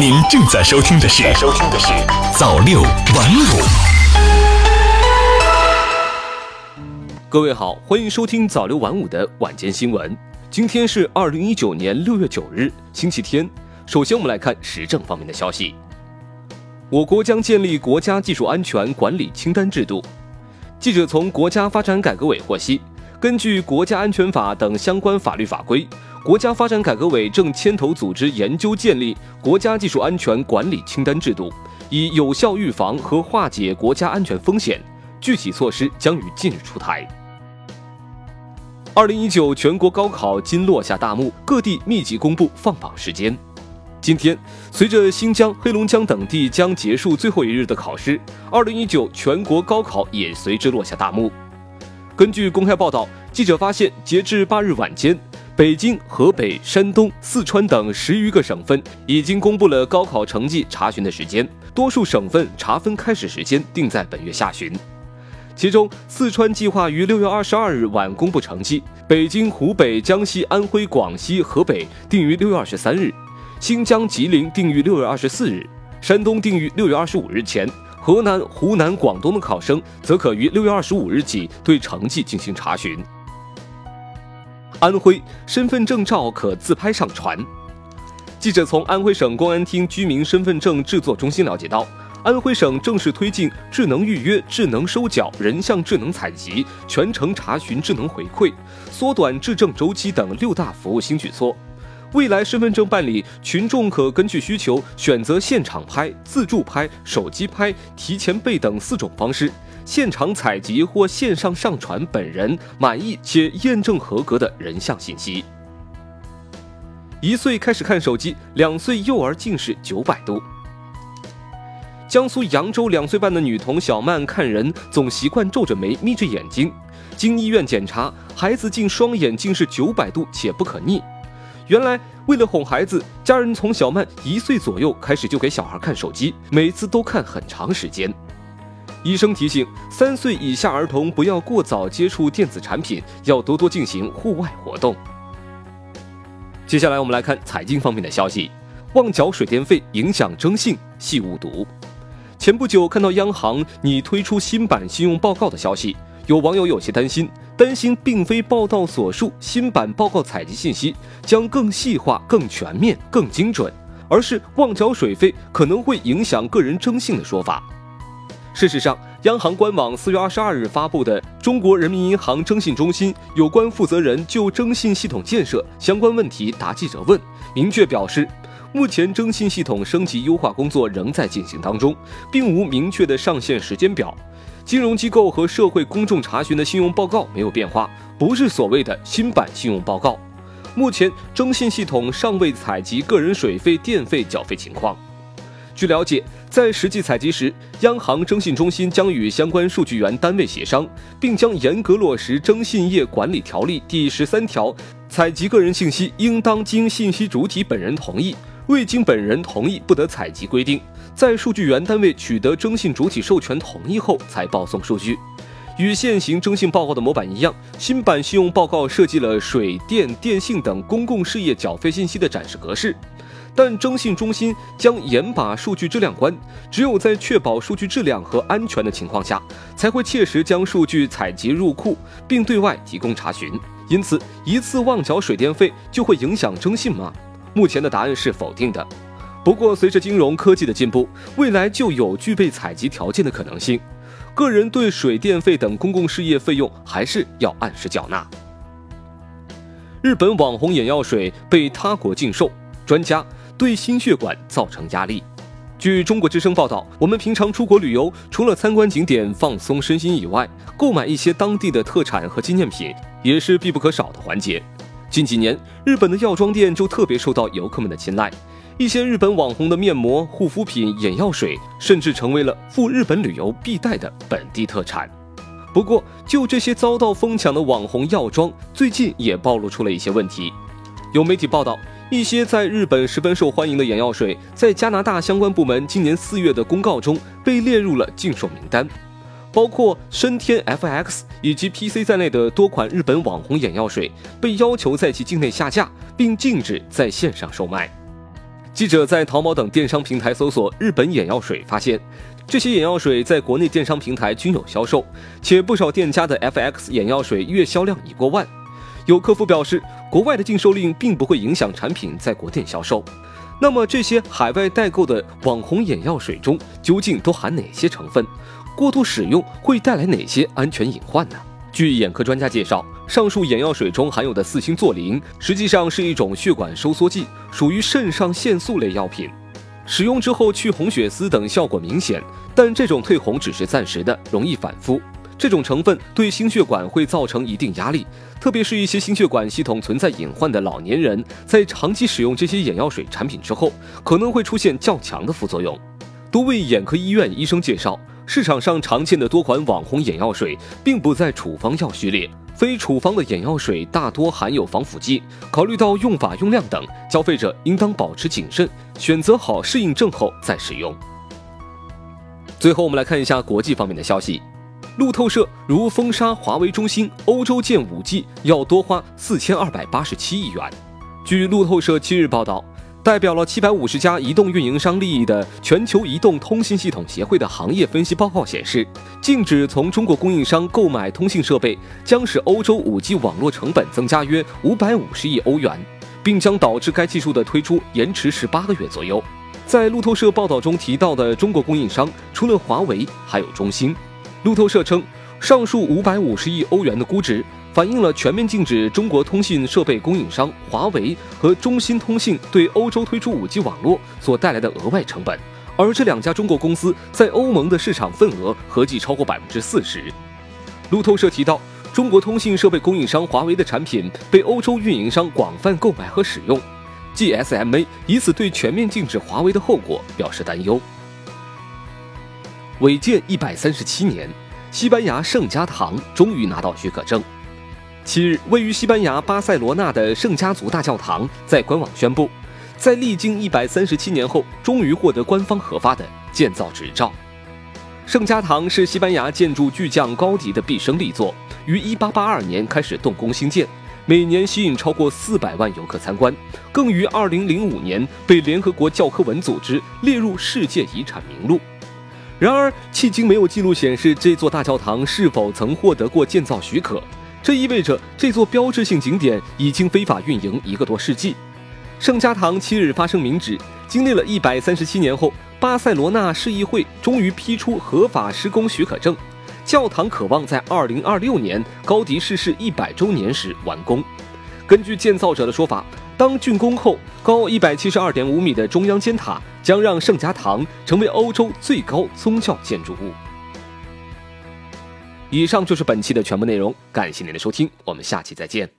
您正在收听的是收听的是早六晚五。各位好，欢迎收听早六晚五的晚间新闻。今天是二零一九年六月九日，星期天。首先，我们来看时政方面的消息。我国将建立国家技术安全管理清单制度。记者从国家发展改革委获悉，根据《国家安全法》等相关法律法规。国家发展改革委正牵头组织研究建立国家技术安全管理清单制度，以有效预防和化解国家安全风险。具体措施将于近日出台。二零一九全国高考今落下大幕，各地密集公布放榜时间。今天，随着新疆、黑龙江等地将结束最后一日的考试，二零一九全国高考也随之落下大幕。根据公开报道，记者发现，截至八日晚间。北京、河北、山东、四川等十余个省份已经公布了高考成绩查询的时间，多数省份查分开始时间定在本月下旬。其中，四川计划于六月二十二日晚公布成绩，北京、湖北、江西、安徽、广西、河北定于六月二十三日，新疆、吉林定于六月二十四日，山东定于六月二十五日前，河南、湖南、广东的考生则可于六月二十五日起对成绩进行查询。安徽身份证照可自拍上传。记者从安徽省公安厅居民身份证制作中心了解到，安徽省正式推进智能预约、智能收缴、人像智能采集、全程查询、智能回馈、缩短质证周期等六大服务新举措。未来身份证办理，群众可根据需求选择现场拍、自助拍、手机拍、提前备等四种方式。现场采集或线上上传本人满意且验证合格的人像信息。一岁开始看手机，两岁幼儿近视九百度。江苏扬州两岁半的女童小曼看人总习惯皱着眉、眯着眼睛，经医院检查，孩子竟双眼近视九百度且不可逆。原来，为了哄孩子，家人从小曼一岁左右开始就给小孩看手机，每次都看很长时间。医生提醒，三岁以下儿童不要过早接触电子产品，要多多进行户外活动。接下来我们来看财经方面的消息：忘缴水电费影响征信，系误读。前不久看到央行拟推出新版信用报告的消息，有网友有些担心，担心并非报道所述新版报告采集信息将更细化、更全面、更精准，而是忘缴水费可能会影响个人征信的说法。事实上，央行官网四月二十二日发布的《中国人民银行征信中心有关负责人就征信系统建设相关问题答记者问》明确表示，目前征信系统升级优化工作仍在进行当中，并无明确的上线时间表。金融机构和社会公众查询的信用报告没有变化，不是所谓的新版信用报告。目前征信系统尚未采集个人水费、电费缴费情况。据了解，在实际采集时，央行征信中心将与相关数据源单位协商，并将严格落实《征信业管理条例》第十三条，采集个人信息应当经信息主体本人同意，未经本人同意不得采集规定，在数据源单位取得征信主体授权同意后才报送数据。与现行征信报告的模板一样，新版信用报告设计了水电、电信等公共事业缴费信息的展示格式。但征信中心将严把数据质量关，只有在确保数据质量和安全的情况下，才会切实将数据采集入库，并对外提供查询。因此，一次忘缴水电费就会影响征信吗？目前的答案是否定的。不过，随着金融科技的进步，未来就有具备采集条件的可能性。个人对水电费等公共事业费用还是要按时缴纳。日本网红眼药水被他国禁售，专家。对心血管造成压力。据中国之声报道，我们平常出国旅游，除了参观景点、放松身心以外，购买一些当地的特产和纪念品也是必不可少的环节。近几年，日本的药妆店就特别受到游客们的青睐，一些日本网红的面膜、护肤品、眼药水，甚至成为了赴日本旅游必带的本地特产。不过，就这些遭到疯抢的网红药妆，最近也暴露出了一些问题。有媒体报道。一些在日本十分受欢迎的眼药水，在加拿大相关部门今年四月的公告中被列入了禁售名单，包括深天 FX 以及 PC 在内的多款日本网红眼药水被要求在其境内下架，并禁止在线上售卖。记者在淘宝等电商平台搜索“日本眼药水”，发现这些眼药水在国内电商平台均有销售，且不少店家的 FX 眼药水月销量已过万。有客服表示，国外的禁售令并不会影响产品在国店销售。那么，这些海外代购的网红眼药水中究竟都含哪些成分？过度使用会带来哪些安全隐患呢？据眼科专家介绍，上述眼药水中含有的四星唑灵实际上是一种血管收缩剂，属于肾上腺素类药品。使用之后去红血丝等效果明显，但这种退红只是暂时的，容易反复。这种成分对心血管会造成一定压力，特别是一些心血管系统存在隐患的老年人，在长期使用这些眼药水产品之后，可能会出现较强的副作用。多位眼科医院医生介绍。市场上常见的多款网红眼药水，并不在处方药序列。非处方的眼药水大多含有防腐剂，考虑到用法用量等，消费者应当保持谨慎，选择好适应症后再使用。最后，我们来看一下国际方面的消息。路透社如封杀华为中兴，欧洲建 5G 要多花四千二百八十七亿元。据路透社七日报道。代表了七百五十家移动运营商利益的全球移动通信系统协会的行业分析报告显示，禁止从中国供应商购买通信设备，将使欧洲五 G 网络成本增加约五百五十亿欧元，并将导致该技术的推出延迟十八个月左右。在路透社报道中提到的中国供应商，除了华为，还有中兴。路透社称，上述五百五十亿欧元的估值。反映了全面禁止中国通信设备供应商华为和中兴通信对欧洲推出 5G 网络所带来的额外成本，而这两家中国公司在欧盟的市场份额合计超过百分之四十。路透社提到，中国通信设备供应商华为的产品被欧洲运营商广泛购买和使用，GSMA 以此对全面禁止华为的后果表示担忧。违建一百三十七年，西班牙圣家堂终于拿到许可证。七日，位于西班牙巴塞罗那的圣家族大教堂在官网宣布，在历经一百三十七年后，终于获得官方核发的建造执照。圣家堂是西班牙建筑巨匠高迪的毕生力作，于一八八二年开始动工兴建，每年吸引超过四百万游客参观，更于二零零五年被联合国教科文组织列入世界遗产名录。然而，迄今没有记录显示这座大教堂是否曾获得过建造许可。这意味着这座标志性景点已经非法运营一个多世纪。圣家堂七日发声明指，经历了一百三十七年后，巴塞罗那市议会终于批出合法施工许可证，教堂渴望在二零二六年高迪逝世一百周年时完工。根据建造者的说法，当竣工后，高一百七十二点五米的中央尖塔将让圣家堂成为欧洲最高宗教建筑物。以上就是本期的全部内容，感谢您的收听，我们下期再见。